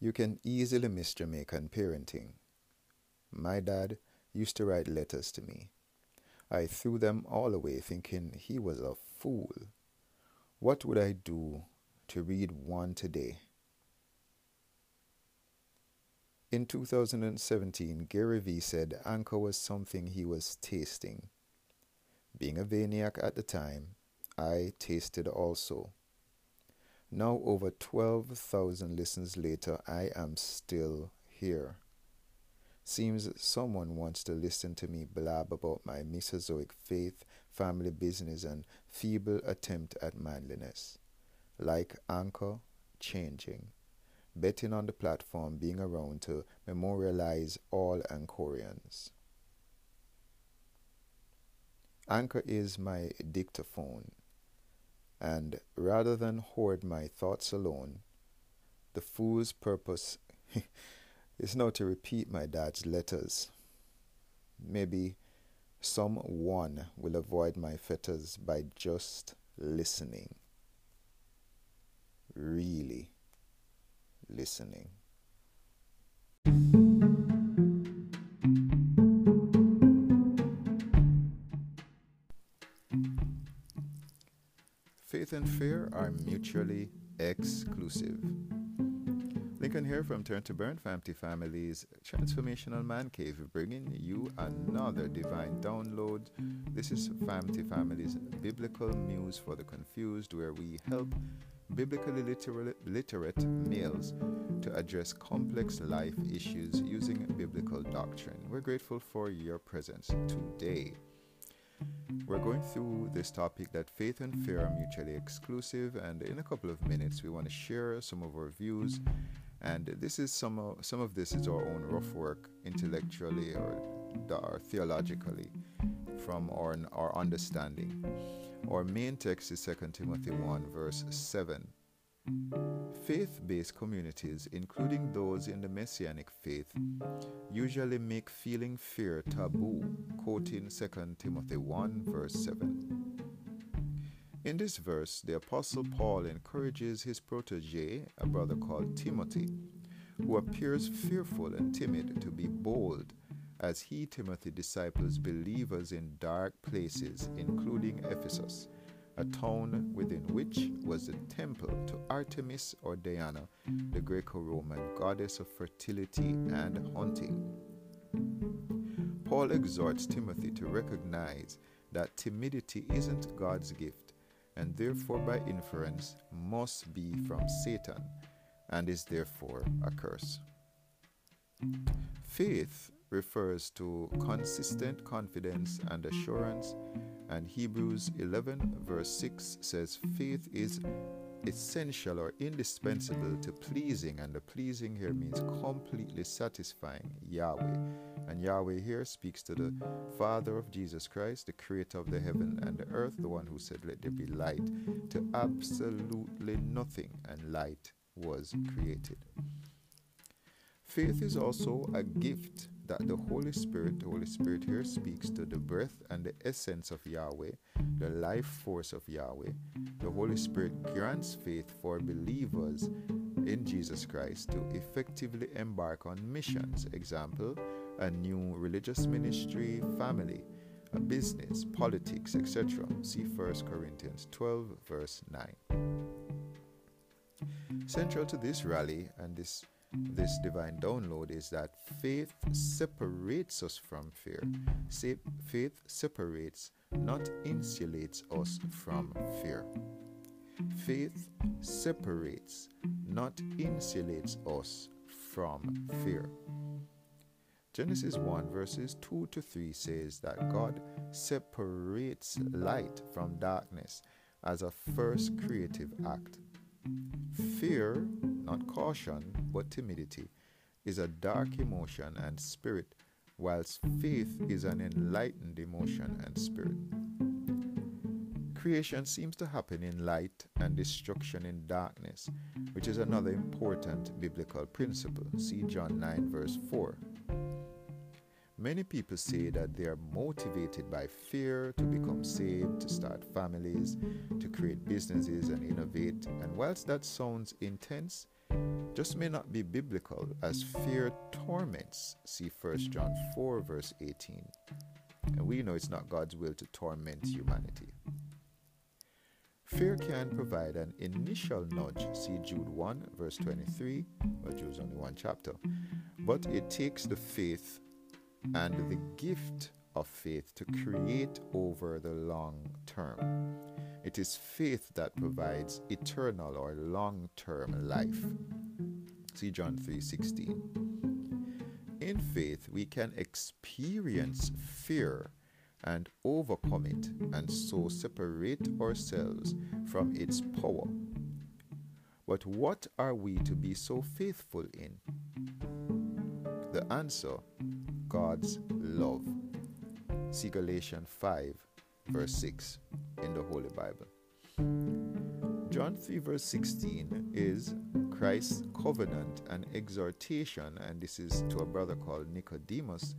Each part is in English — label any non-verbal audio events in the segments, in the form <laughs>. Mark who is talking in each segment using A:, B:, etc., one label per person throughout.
A: You can easily miss Jamaican parenting. My dad used to write letters to me. I threw them all away thinking he was a fool. What would I do to read one today? In 2017, Gary Vee said Anchor was something he was tasting. Being a Vayniac at the time, I tasted also. Now, over 12,000 listens later, I am still here. Seems someone wants to listen to me blab about my Mesozoic faith, family business, and feeble attempt at manliness. Like Anchor, changing. Betting on the platform being around to memorialize all Anchorians. Anchor is my dictaphone, and rather than hoard my thoughts alone, the fool's purpose <laughs> is now to repeat my dad's letters. Maybe someone will avoid my fetters by just listening. Really listening. Faith and fear are mutually exclusive. Lincoln here from Turn to Burn Family Family's Transformational Man Cave, bringing you another divine download. This is Family Family's Biblical Muse for the Confused, where we help biblically literate, literate males to address complex life issues using biblical doctrine. We're grateful for your presence today. We're going through this topic that faith and fear are mutually exclusive, and in a couple of minutes, we want to share some of our views. And this is some of, some of this is our own rough work intellectually or, or theologically from our, our understanding. Our main text is 2 Timothy 1, verse 7. Faith based communities, including those in the Messianic faith, usually make feeling fear taboo, quoting 2 Timothy 1, verse 7. In this verse, the Apostle Paul encourages his protege, a brother called Timothy, who appears fearful and timid, to be bold as he, Timothy, disciples believers in dark places, including Ephesus a town within which was a temple to Artemis or Diana, the Greco Roman goddess of fertility and hunting. Paul exhorts Timothy to recognize that timidity isn't God's gift, and therefore, by inference, must be from Satan, and is therefore a curse. Faith refers to consistent confidence and assurance and Hebrews 11, verse 6 says, Faith is essential or indispensable to pleasing, and the pleasing here means completely satisfying Yahweh. And Yahweh here speaks to the Father of Jesus Christ, the creator of the heaven and the earth, the one who said, Let there be light, to absolutely nothing, and light was created. Faith is also a gift that the Holy Spirit, the Holy Spirit here speaks to the birth and the essence of Yahweh, the life force of Yahweh. The Holy Spirit grants faith for believers in Jesus Christ to effectively embark on missions. Example, a new religious ministry, family, a business, politics, etc. See 1 Corinthians 12, verse 9. Central to this rally and this this divine download is that faith separates us from fear. Faith separates, not insulates us from fear. Faith separates, not insulates us from fear. Genesis 1 verses 2 to 3 says that God separates light from darkness as a first creative act. Fear, not caution, but timidity, is a dark emotion and spirit, whilst faith is an enlightened emotion and spirit. Creation seems to happen in light and destruction in darkness, which is another important biblical principle. See John 9, verse 4. Many people say that they are motivated by fear to become saved, to start families, to create businesses and innovate. And whilst that sounds intense, just may not be biblical, as fear torments. See 1 John 4, verse 18. And we know it's not God's will to torment humanity. Fear can provide an initial nudge. See Jude 1, verse 23. Well, Jude's only one chapter. But it takes the faith and the gift of faith to create over the long term. It is faith that provides eternal or long-term life. See John 3:16. In faith, we can experience fear and overcome it and so separate ourselves from its power. But what are we to be so faithful in? The answer God's love. See Galatians 5, verse 6 in the Holy Bible. John 3, verse 16 is Christ's covenant and exhortation, and this is to a brother called Nicodemus,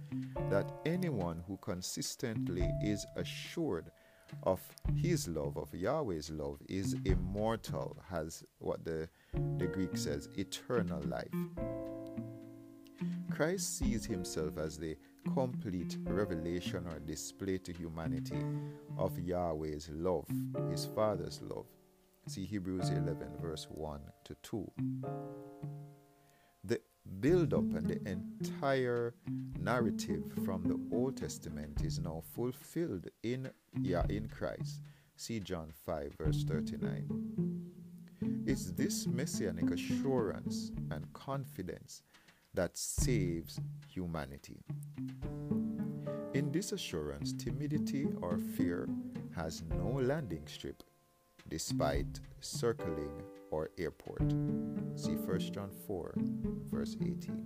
A: that anyone who consistently is assured of his love, of Yahweh's love, is immortal, has what the, the Greek says, eternal life. Christ sees himself as the complete revelation or display to humanity of Yahweh's love, his Father's love. See Hebrews 11, verse 1 to 2. The build up and the entire narrative from the Old Testament is now fulfilled in, yeah, in Christ. See John 5, verse 39. It's this messianic assurance and confidence that saves humanity. In this assurance, timidity or fear has no landing strip despite circling or airport. See 1 John 4, verse 18.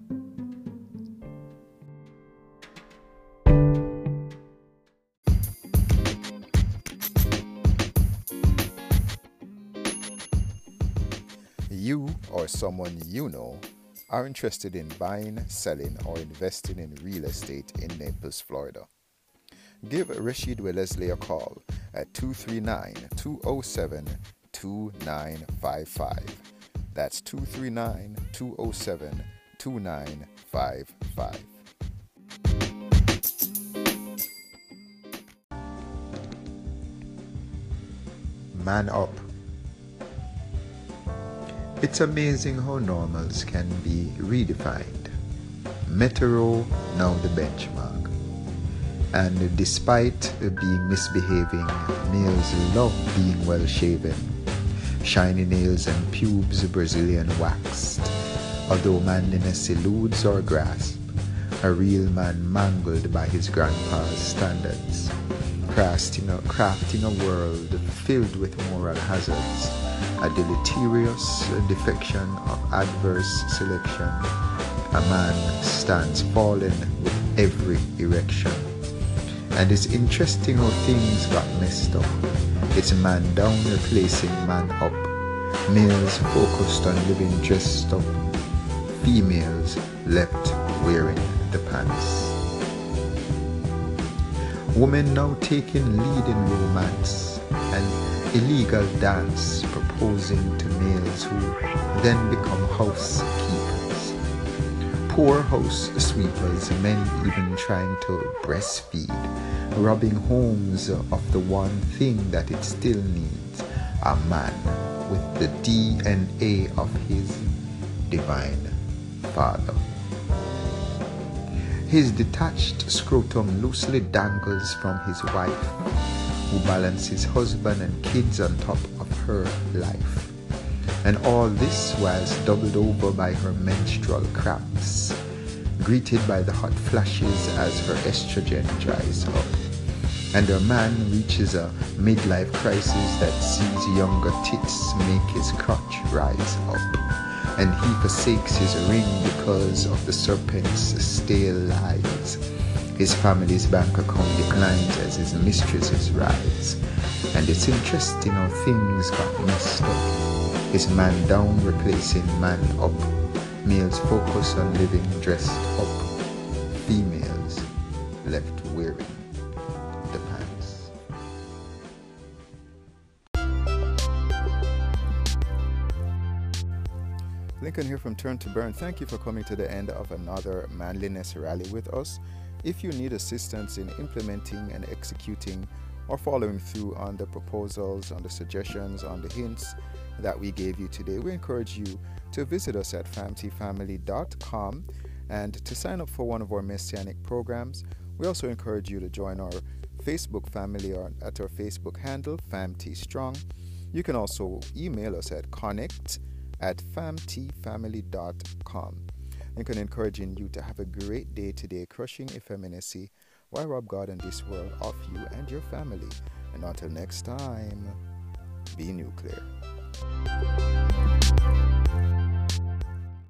A: You or someone you know are interested in buying, selling, or investing in real estate in Naples, Florida, give Rashid Wellesley a call at 239 207 2955. That's 239 207 2955. Man up it's amazing how normals can be redefined. Metro now the benchmark. And despite being misbehaving, males love being well shaven. Shiny nails and pubes Brazilian waxed. Although manliness eludes our grasp, a real man mangled by his grandpa's standards. Crafting a, crafting a world filled with moral hazards a deleterious defection of adverse selection. A man stands fallen with every erection. And it's interesting how things got messed up. It's man down replacing man up. Males focused on living dressed up. Females left wearing the pants. Women now taking lead in romance and illegal dance proposing to males who then become housekeepers. Poor house sweepers, men even trying to breastfeed, robbing homes of the one thing that it still needs a man with the DNA of his divine father. His detached scrotum loosely dangles from his wife, who balances husband and kids on top her life. And all this was doubled over by her menstrual cramps, greeted by the hot flashes as her estrogen dries up. And her man reaches a midlife crisis that sees younger tits make his crotch rise up. And he forsakes his ring because of the serpent's stale lies. His family's bank account declines as his mistresses rise. And it's interesting how things got messed up. His man down replacing man up? Males focus on living dressed up. Females left wearing the pants. Lincoln here from Turn to Burn. Thank you for coming to the end of another manliness rally with us. If you need assistance in implementing and executing or following through on the proposals, on the suggestions, on the hints that we gave you today, we encourage you to visit us at famtfamily.com and to sign up for one of our messianic programs. We also encourage you to join our Facebook family at our Facebook handle, FamTStrong. You can also email us at connect at famtfamily.com. can encouraging you to have a great day today, crushing effeminacy while rob God and this world of you and your family. And until next time, be nuclear.